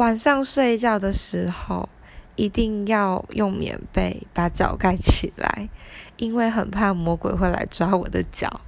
晚上睡觉的时候一定要用棉被把脚盖起来因为很怕魔鬼会来抓我的脚。